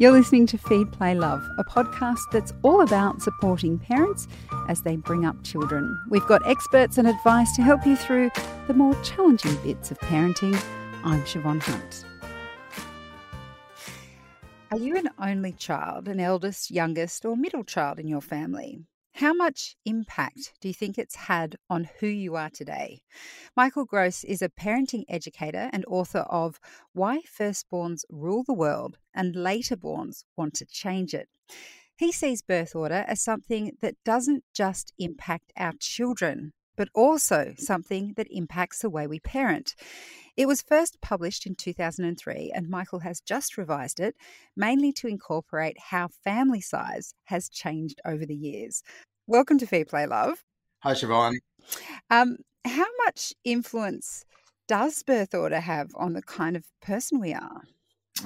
You're listening to Feed, Play, Love, a podcast that's all about supporting parents as they bring up children. We've got experts and advice to help you through the more challenging bits of parenting. I'm Siobhan Hunt. Are you an only child, an eldest, youngest, or middle child in your family? How much impact do you think it's had on who you are today? Michael Grose is a parenting educator and author of Why Firstborns Rule the World and Laterborns Want to Change It. He sees birth order as something that doesn't just impact our children, but also something that impacts the way we parent. It was first published in 2003, and Michael has just revised it, mainly to incorporate how family size has changed over the years. Welcome to Feed Play Love. Hi, Siobhan. Um, how much influence does birth order have on the kind of person we are?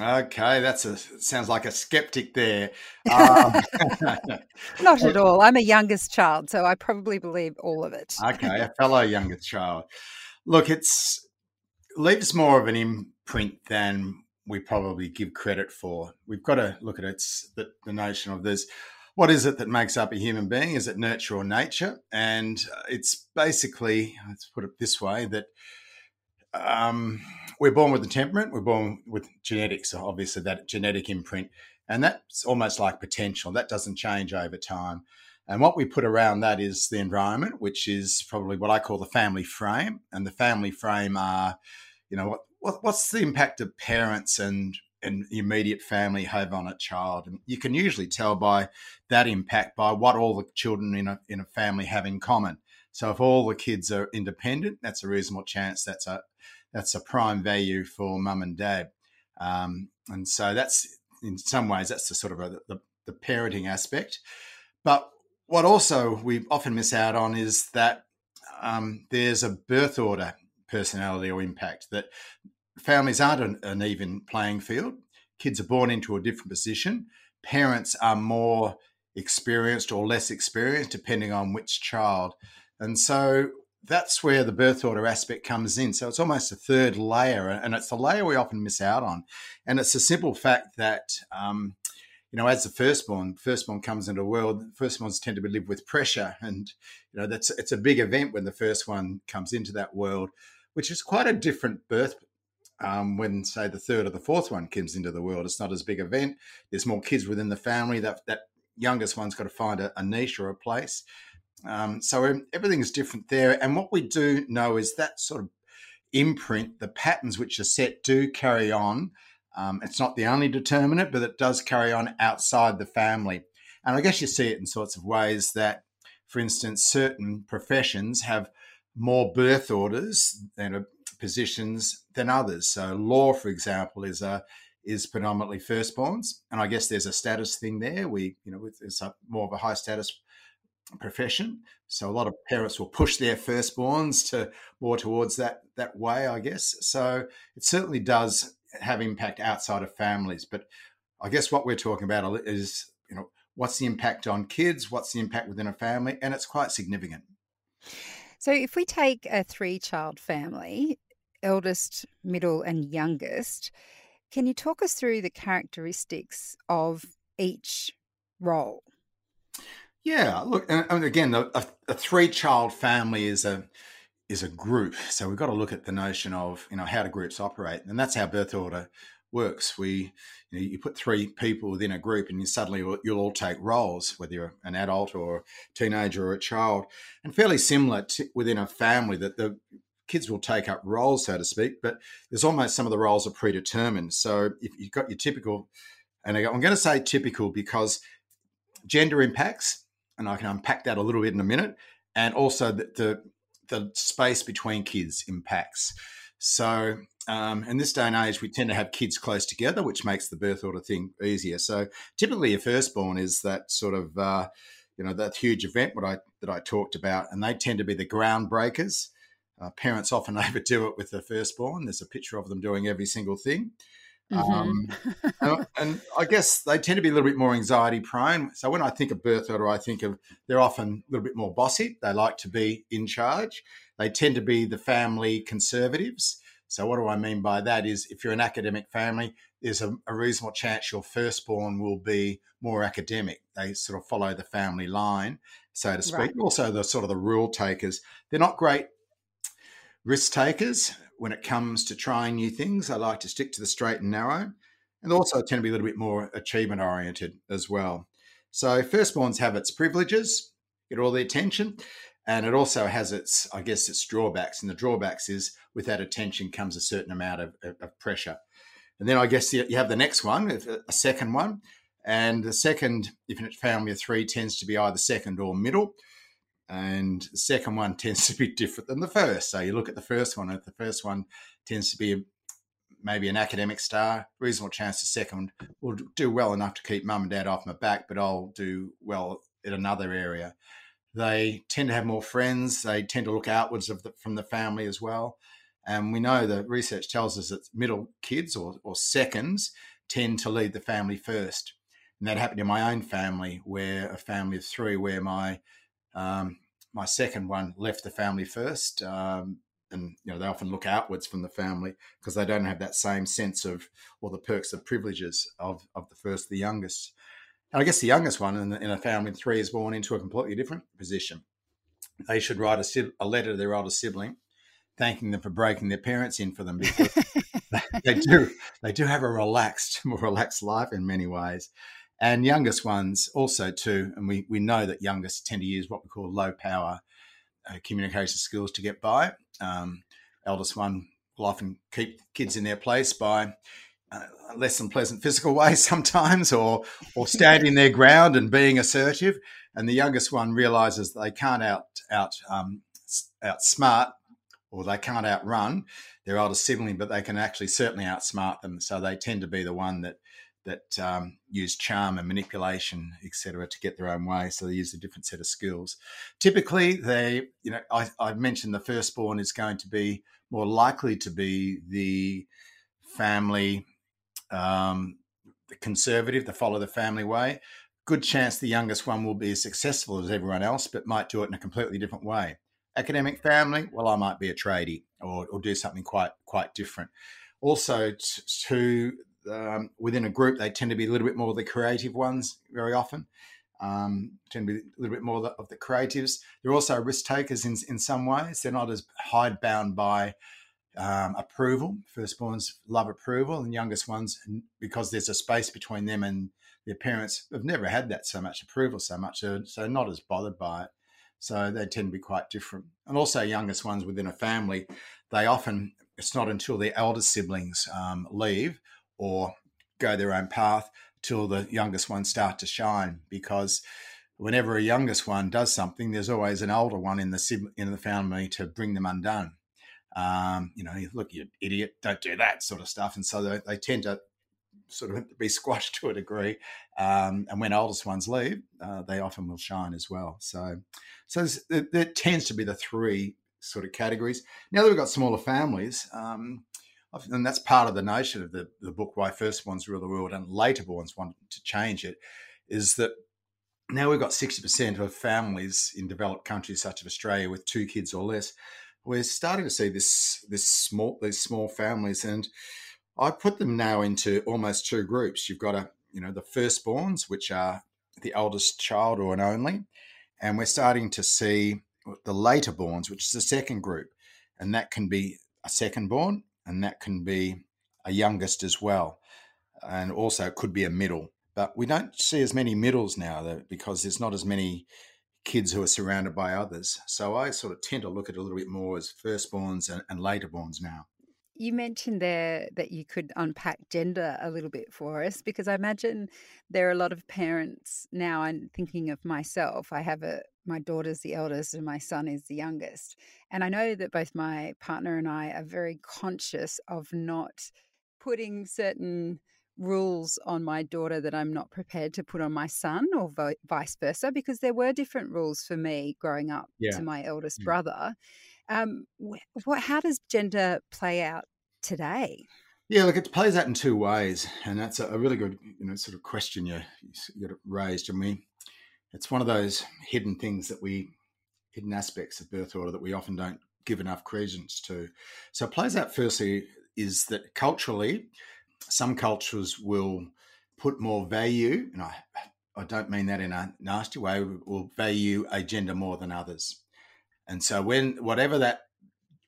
Okay, that's a sounds like a skeptic there. Um, Not at all. I'm a youngest child, so I probably believe all of it. okay, a fellow youngest child. Look, it's leaves more of an imprint than we probably give credit for. We've got to look at it, it's the, the notion of this. What is it that makes up a human being? Is it nurture or nature? And it's basically, let's put it this way, that um, we're born with a temperament, we're born with genetics, obviously that genetic imprint, and that's almost like potential. That doesn't change over time. And what we put around that is the environment, which is probably what I call the family frame. And the family frame are, you know, what what's the impact of parents and and immediate family have on a child. And you can usually tell by that impact by what all the children in a in a family have in common. So if all the kids are independent, that's a reasonable chance that's a that's a prime value for mum and dad. Um, and so that's in some ways that's the sort of a, the, the parenting aspect. But what also we often miss out on is that um, there's a birth order personality or impact that families aren't an, even playing field. Kids are born into a different position. Parents are more experienced or less experienced, depending on which child. And so that's where the birth order aspect comes in. So it's almost a third layer, and it's the layer we often miss out on. And it's a simple fact that um, you know, as the firstborn, firstborn comes into the world, firstborns tend to be live with pressure, and you know that's it's a big event when the first one comes into that world, which is quite a different birth. Um, when say the third or the fourth one comes into the world, it's not as big event. There's more kids within the family. That that youngest one's got to find a, a niche or a place. Um, so everything is different there. And what we do know is that sort of imprint, the patterns which are set, do carry on um, it's not the only determinant, but it does carry on outside the family. And I guess you see it in sorts of ways that, for instance, certain professions have more birth orders and uh, positions than others. So, law, for example, is a is predominantly firstborns, and I guess there's a status thing there. We, you know, it's a, more of a high status profession, so a lot of parents will push their firstborns to more towards that that way, I guess. So it certainly does have impact outside of families. But I guess what we're talking about is, you know, what's the impact on kids? What's the impact within a family? And it's quite significant. So if we take a three child family, eldest, middle, and youngest, can you talk us through the characteristics of each role? Yeah, look, and again, a, a three child family is a is a group. So we've got to look at the notion of you know how do groups operate, and that's how birth order works. We you, know, you put three people within a group, and you suddenly you'll all take roles, whether you're an adult or a teenager or a child, and fairly similar to, within a family that the kids will take up roles, so to speak. But there's almost some of the roles are predetermined. So if you've got your typical, and I'm going to say typical because gender impacts, and I can unpack that a little bit in a minute, and also the, the the space between kids impacts. So, um, in this day and age, we tend to have kids close together, which makes the birth order thing easier. So, typically, a firstborn is that sort of, uh, you know, that huge event what I that I talked about, and they tend to be the groundbreakers. Uh, parents often overdo it with the firstborn. There's a picture of them doing every single thing. Um, mm-hmm. Um, and, and, I guess they tend to be a little bit more anxiety prone. So when I think of birth order, I think of they're often a little bit more bossy. They like to be in charge. They tend to be the family conservatives. So, what do I mean by that? Is if you're an academic family, there's a, a reasonable chance your firstborn will be more academic. They sort of follow the family line, so to speak. Right. Also, the sort of the rule takers, they're not great risk takers when it comes to trying new things. I like to stick to the straight and narrow, and also tend to be a little bit more achievement oriented as well. So, firstborns have its privileges, get all the attention, and it also has its, I guess, its drawbacks. And the drawbacks is with that attention comes a certain amount of, of pressure. And then I guess you have the next one, uh, a second one. And the second, if it's family of three, tends to be either second or middle. And the second one tends to be different than the first. So you look at the first one, if the first one tends to be maybe an academic star, reasonable chance the second will do well enough to keep mum and dad off my back, but I'll do well in another area. They tend to have more friends. They tend to look outwards the, from the family as well. And we know the research tells us that middle kids or, or seconds tend to lead the family first. And that happened in my own family, where a family of three, where my um, my second one left the family first. Um, and you know they often look outwards from the family because they don't have that same sense of or the perks of privileges of of the first the youngest and i guess the youngest one in, in a family of three is born into a completely different position they should write a, a letter to their older sibling thanking them for breaking their parents in for them because they do they do have a relaxed more relaxed life in many ways and youngest ones also too and we we know that youngest tend to use what we call low power uh, communication skills to get by um, eldest one will often keep kids in their place by uh, less than pleasant physical ways sometimes, or or standing their ground and being assertive. And the youngest one realizes they can't out out um, outsmart or they can't outrun their older sibling, but they can actually certainly outsmart them. So they tend to be the one that that um, use charm and manipulation, etc., to get their own way. So they use a different set of skills. Typically, they, you know, I, I mentioned the firstborn is going to be more likely to be the family, um, the conservative, the follow the family way. Good chance the youngest one will be as successful as everyone else, but might do it in a completely different way. Academic family, well, I might be a tradie or, or do something quite quite different. Also, to um, within a group, they tend to be a little bit more the creative ones very often. Um, tend to be a little bit more of the creatives. They're also risk takers in, in some ways. They're not as hidebound by um, approval. Firstborns love approval, and youngest ones, because there's a space between them and their parents, have never had that so much approval, so much, so, so not as bothered by it. So they tend to be quite different. And also, youngest ones within a family, they often, it's not until their elder siblings um, leave or go their own path till the youngest ones start to shine because whenever a youngest one does something there's always an older one in the in the family to bring them undone. Um, you know look you idiot don't do that sort of stuff and so they, they tend to sort of be squashed to a degree. Um, and when oldest ones leave uh, they often will shine as well. So so there tends to be the three sort of categories. Now that we've got smaller families um, and that's part of the notion of the, the book why firstborns rule the world and later borns want to change it is that now we've got 60% of families in developed countries such as australia with two kids or less. We're starting to see this this small these small families and i put them now into almost two groups. You've got a you know the firstborns which are the eldest child or an only and we're starting to see the later borns which is the second group and that can be a second born and that can be a youngest as well. And also it could be a middle. But we don't see as many middles now because there's not as many kids who are surrounded by others. So I sort of tend to look at it a little bit more as firstborns and, and laterborns now. You mentioned there that you could unpack gender a little bit for us because I imagine there are a lot of parents now. I'm thinking of myself. I have a my daughter's the eldest and my son is the youngest. And I know that both my partner and I are very conscious of not putting certain rules on my daughter that I'm not prepared to put on my son or vo- vice versa because there were different rules for me growing up yeah. to my eldest yeah. brother. Um, what, how does gender play out today? Yeah, look, it plays out in two ways, and that's a, really good, you know, sort of question you you got raised. I mean, it's one of those hidden things that we hidden aspects of birth order that we often don't give enough credence to. So it plays out firstly is that culturally, some cultures will put more value, and I, I don't mean that in a nasty way, will value a gender more than others. And so when whatever that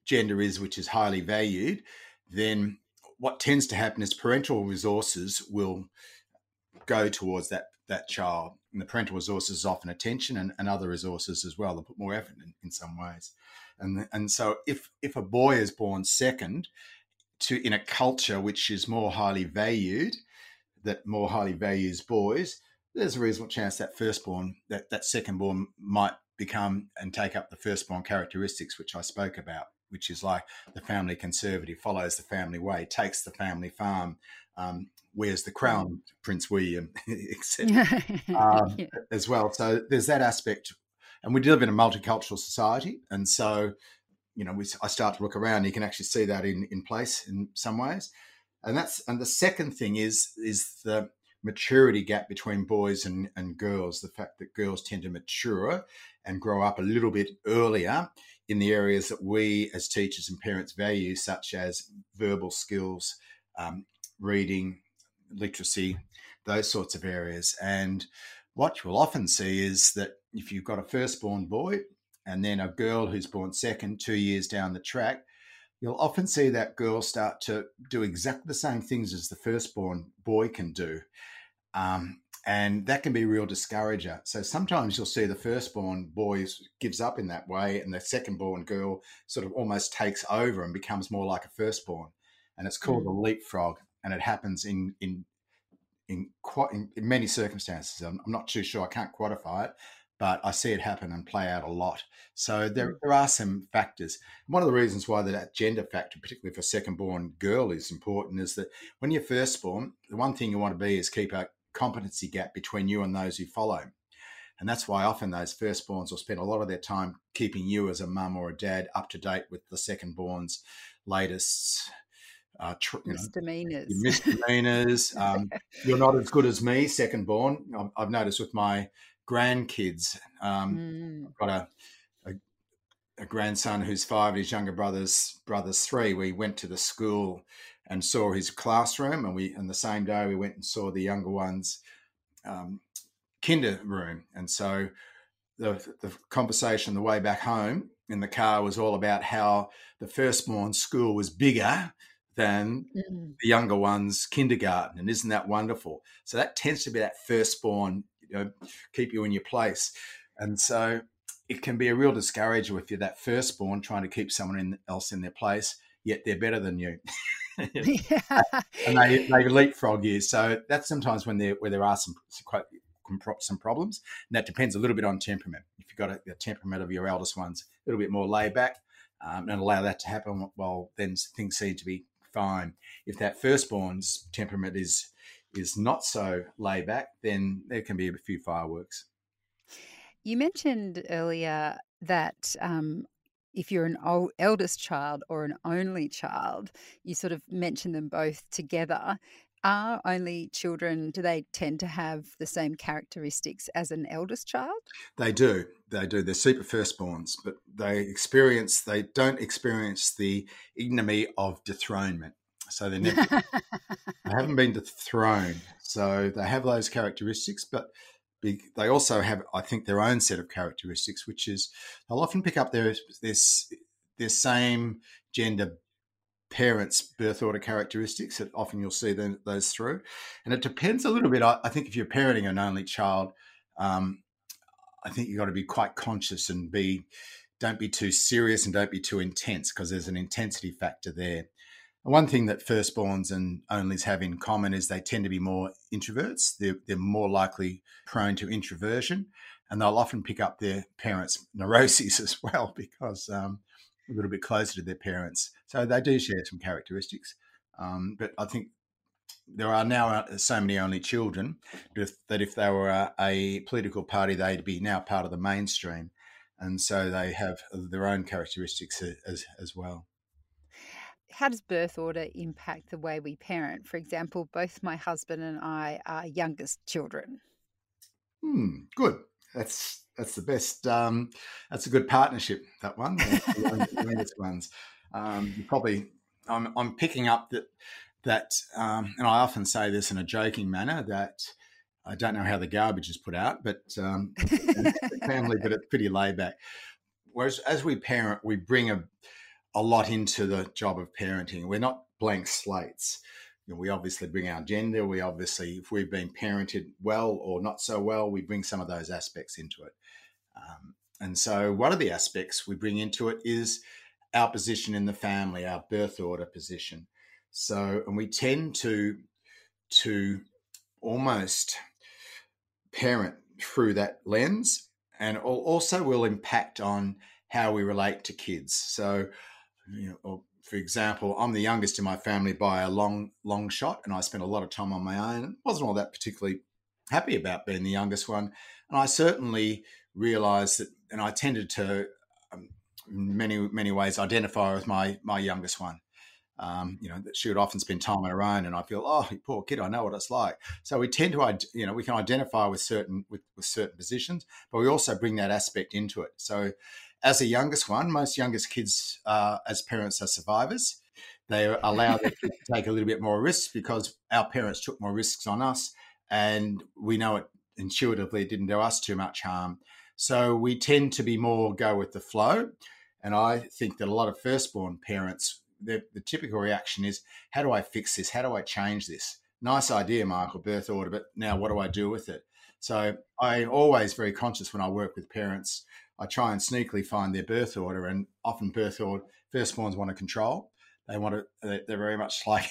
gender is which is highly valued, then what tends to happen is parental resources will go towards that that child. And the parental resources is often attention and, and other resources as well. They put more effort in, in some ways. And and so if if a boy is born second to in a culture which is more highly valued, that more highly values boys, there's a reasonable chance that firstborn, that, that secondborn might become and take up the firstborn characteristics which I spoke about, which is like the family conservative, follows the family way, takes the family farm, um, wears the crown, Prince William, etc. um, yeah. as well. So there's that aspect, and we live in a multicultural society, and so you know, we, I start to look around, you can actually see that in in place in some ways, and that's and the second thing is is the maturity gap between boys and, and girls, the fact that girls tend to mature and grow up a little bit earlier in the areas that we as teachers and parents value, such as verbal skills, um, reading, literacy, those sorts of areas. And what you'll often see is that if you've got a firstborn boy and then a girl who's born second, two years down the track, you'll often see that girl start to do exactly the same things as the firstborn boy can do. Um, and that can be a real discourager. So sometimes you'll see the firstborn boy gives up in that way, and the secondborn girl sort of almost takes over and becomes more like a firstborn. And it's called mm. a leapfrog, and it happens in in in, quite, in, in many circumstances. I'm, I'm, not too sure; I can't quantify it, but I see it happen and play out a lot. So there, mm. there are some factors. One of the reasons why that gender factor, particularly for second-born girl, is important is that when you're first born, the one thing you want to be is keep a competency gap between you and those who follow. And that's why often those firstborns will spend a lot of their time keeping you as a mum or a dad up to date with the secondborn's latest uh, tr- misdemeanors. Know, misdemeanors. um, you're not as good as me, secondborn. I've, I've noticed with my grandkids. Um, mm. I've got a, a, a grandson who's five. His younger brother's brother's three. We went to the school and saw his classroom, and we and the same day we went and saw the younger ones' um, kinder room, and so the the conversation the way back home in the car was all about how the firstborn school was bigger than mm. the younger one's kindergarten, and isn't that wonderful? So that tends to be that firstborn, you know, keep you in your place, and so it can be a real discourager if you're that firstborn trying to keep someone in, else in their place, yet they're better than you. and they, they leapfrog you. So that's sometimes when there where there are some quite some problems, and that depends a little bit on temperament. If you've got a, a temperament of your eldest ones, a little bit more laid back, um, and allow that to happen, well, then things seem to be fine. If that firstborn's temperament is is not so laid back, then there can be a few fireworks. You mentioned earlier that um, if you're an old, eldest child or an only child, you sort of mention them both together. Are only children, do they tend to have the same characteristics as an eldest child? They do. They do. They're super firstborns, but they experience, they don't experience the ignominy of dethronement. So they never, they haven't been dethroned. So they have those characteristics, but they also have, I think, their own set of characteristics, which is they'll often pick up their their, their same gender parents' birth order characteristics. That often you'll see those through, and it depends a little bit. I, I think if you're parenting an only child, um, I think you've got to be quite conscious and be don't be too serious and don't be too intense because there's an intensity factor there. One thing that firstborns and onlys have in common is they tend to be more introverts. They're, they're more likely prone to introversion, and they'll often pick up their parents' neuroses as well because um, a little bit closer to their parents. So they do share some characteristics. Um, but I think there are now uh, so many only children that if they were a, a, political party, they'd be now part of the mainstream. And so they have their own characteristics as, as well how does birth order impact the way we parent? For example, both my husband and I are youngest children. Hmm, good. that's that's the best. Um, that's a good partnership. That one, the ones. Um, you probably, I'm, I'm picking up that that, um, and I often say this in a joking manner that I don't know how the garbage is put out, but um, family, but it's pretty laid back. Whereas as we parent, we bring a a lot into the job of parenting. We're not blank slates. You know, we obviously bring our gender. We obviously, if we've been parented well or not so well, we bring some of those aspects into it. Um, and so, one of the aspects we bring into it is our position in the family, our birth order position. So, and we tend to to almost parent through that lens, and also will impact on how we relate to kids. So, you know, for example, I'm the youngest in my family by a long, long shot, and I spent a lot of time on my own. wasn't all that particularly happy about being the youngest one, and I certainly realised that, and I tended to, um, in many many ways, identify with my my youngest one. Um, you know, that she would often spend time on her own, and I feel, oh, poor kid, I know what it's like. So we tend to, you know, we can identify with certain with, with certain positions, but we also bring that aspect into it. So as a youngest one, most youngest kids, uh, as parents, are survivors. They allow their kids to take a little bit more risks because our parents took more risks on us, and we know it intuitively didn't do us too much harm. So we tend to be more go with the flow. And I think that a lot of firstborn parents, the, the typical reaction is, how do I fix this? How do I change this? Nice idea, Michael, birth order, but now what do I do with it? So I'm always very conscious when I work with parents I try and sneakily find their birth order, and often birth order firstborns want to control. They want to. They're very much like.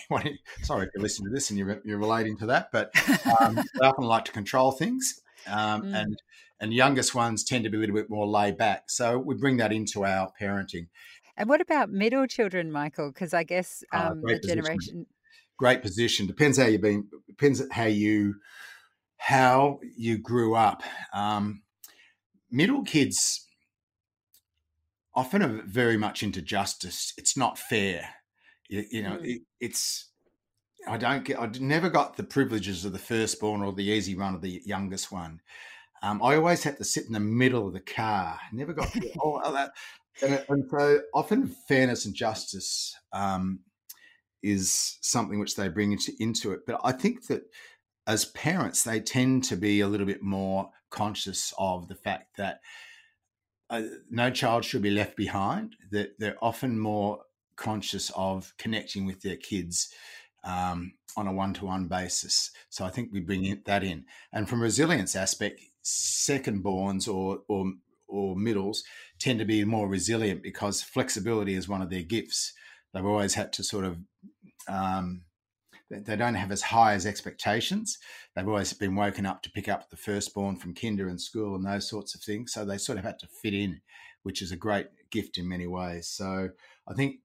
Sorry if you're listening to this and you're, you're relating to that, but um, they often like to control things, um, mm. and and youngest ones tend to be a little bit more laid back. So we bring that into our parenting. And what about middle children, Michael? Because I guess ah, um, uh, the position. generation. Great position. Depends how you've been. Depends how you how you grew up. Um, middle kids often are very much into justice. It's not fair. You, you know, mm. it, it's. I don't get. I never got the privileges of the firstborn or the easy run of the youngest one. Um, I always had to sit in the middle of the car. Never got to, all that. And, and, so often fairness and justice um, is something which they bring into, into it. But I think that as parents, they tend to be a little bit more conscious of the fact that uh, no child should be left behind. That they're often more conscious of connecting with their kids um, on a one-to-one basis. So I think we bring that in. And from resilience aspect, second-borns or or or middles tend to be more resilient because flexibility is one of their gifts. They've always had to sort of um, they don't have as high as expectations. They've always been woken up to pick up the firstborn from kinder and school and those sorts of things. So they sort of had to fit in, which is a great gift in many ways. So I think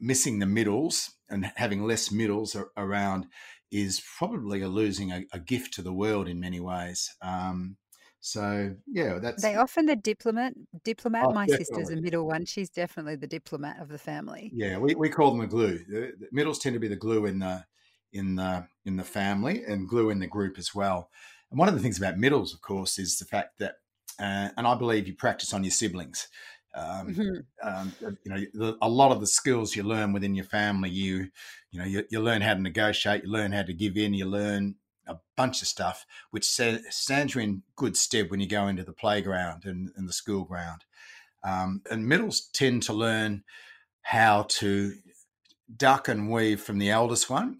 missing the middles and having less middles around is probably a losing a, a gift to the world in many ways. Um, so yeah, that's they often the diplomat. Diplomat. Oh, My definitely. sister's a middle one. She's definitely the diplomat of the family. Yeah, we, we call them the glue. The, the middles tend to be the glue in the in the in the family and glue in the group as well. And one of the things about middles, of course, is the fact that, uh, and I believe you practice on your siblings. Um, mm-hmm. um, you know, the, a lot of the skills you learn within your family, you, you know, you, you, learn how to negotiate, you learn how to give in, you learn a bunch of stuff, which stands you in good stead when you go into the playground and, and the school ground. Um, and middles tend to learn how to duck and weave from the eldest one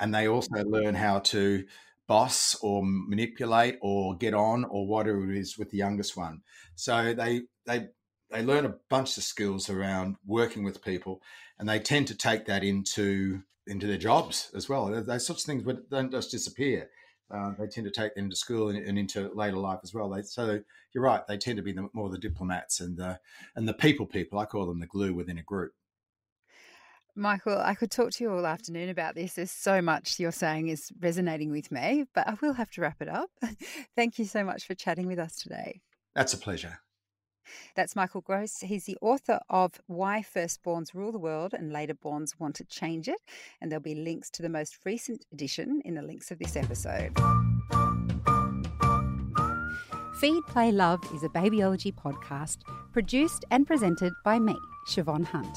and they also learn how to boss or manipulate or get on or whatever it is with the youngest one. So they they they learn a bunch of skills around working with people, and they tend to take that into into their jobs as well. Those sorts of things don't just disappear. Uh, they tend to take them to school and, and, into later life as well. They, so you're right; they tend to be the, more the diplomats and the and the people people. I call them the glue within a group. Michael, I could talk to you all afternoon about this. There's so much you're saying is resonating with me, but I will have to wrap it up. Thank you so much for chatting with us today. That's a pleasure. That's Michael Grose. He's the author of Why Firstborns Rule the World and Laterborns Want to Change It. And there'll be links to the most recent edition in the links of this episode. Feed, Play, Love is a babyology podcast produced and presented by me, Siobhan Hunt.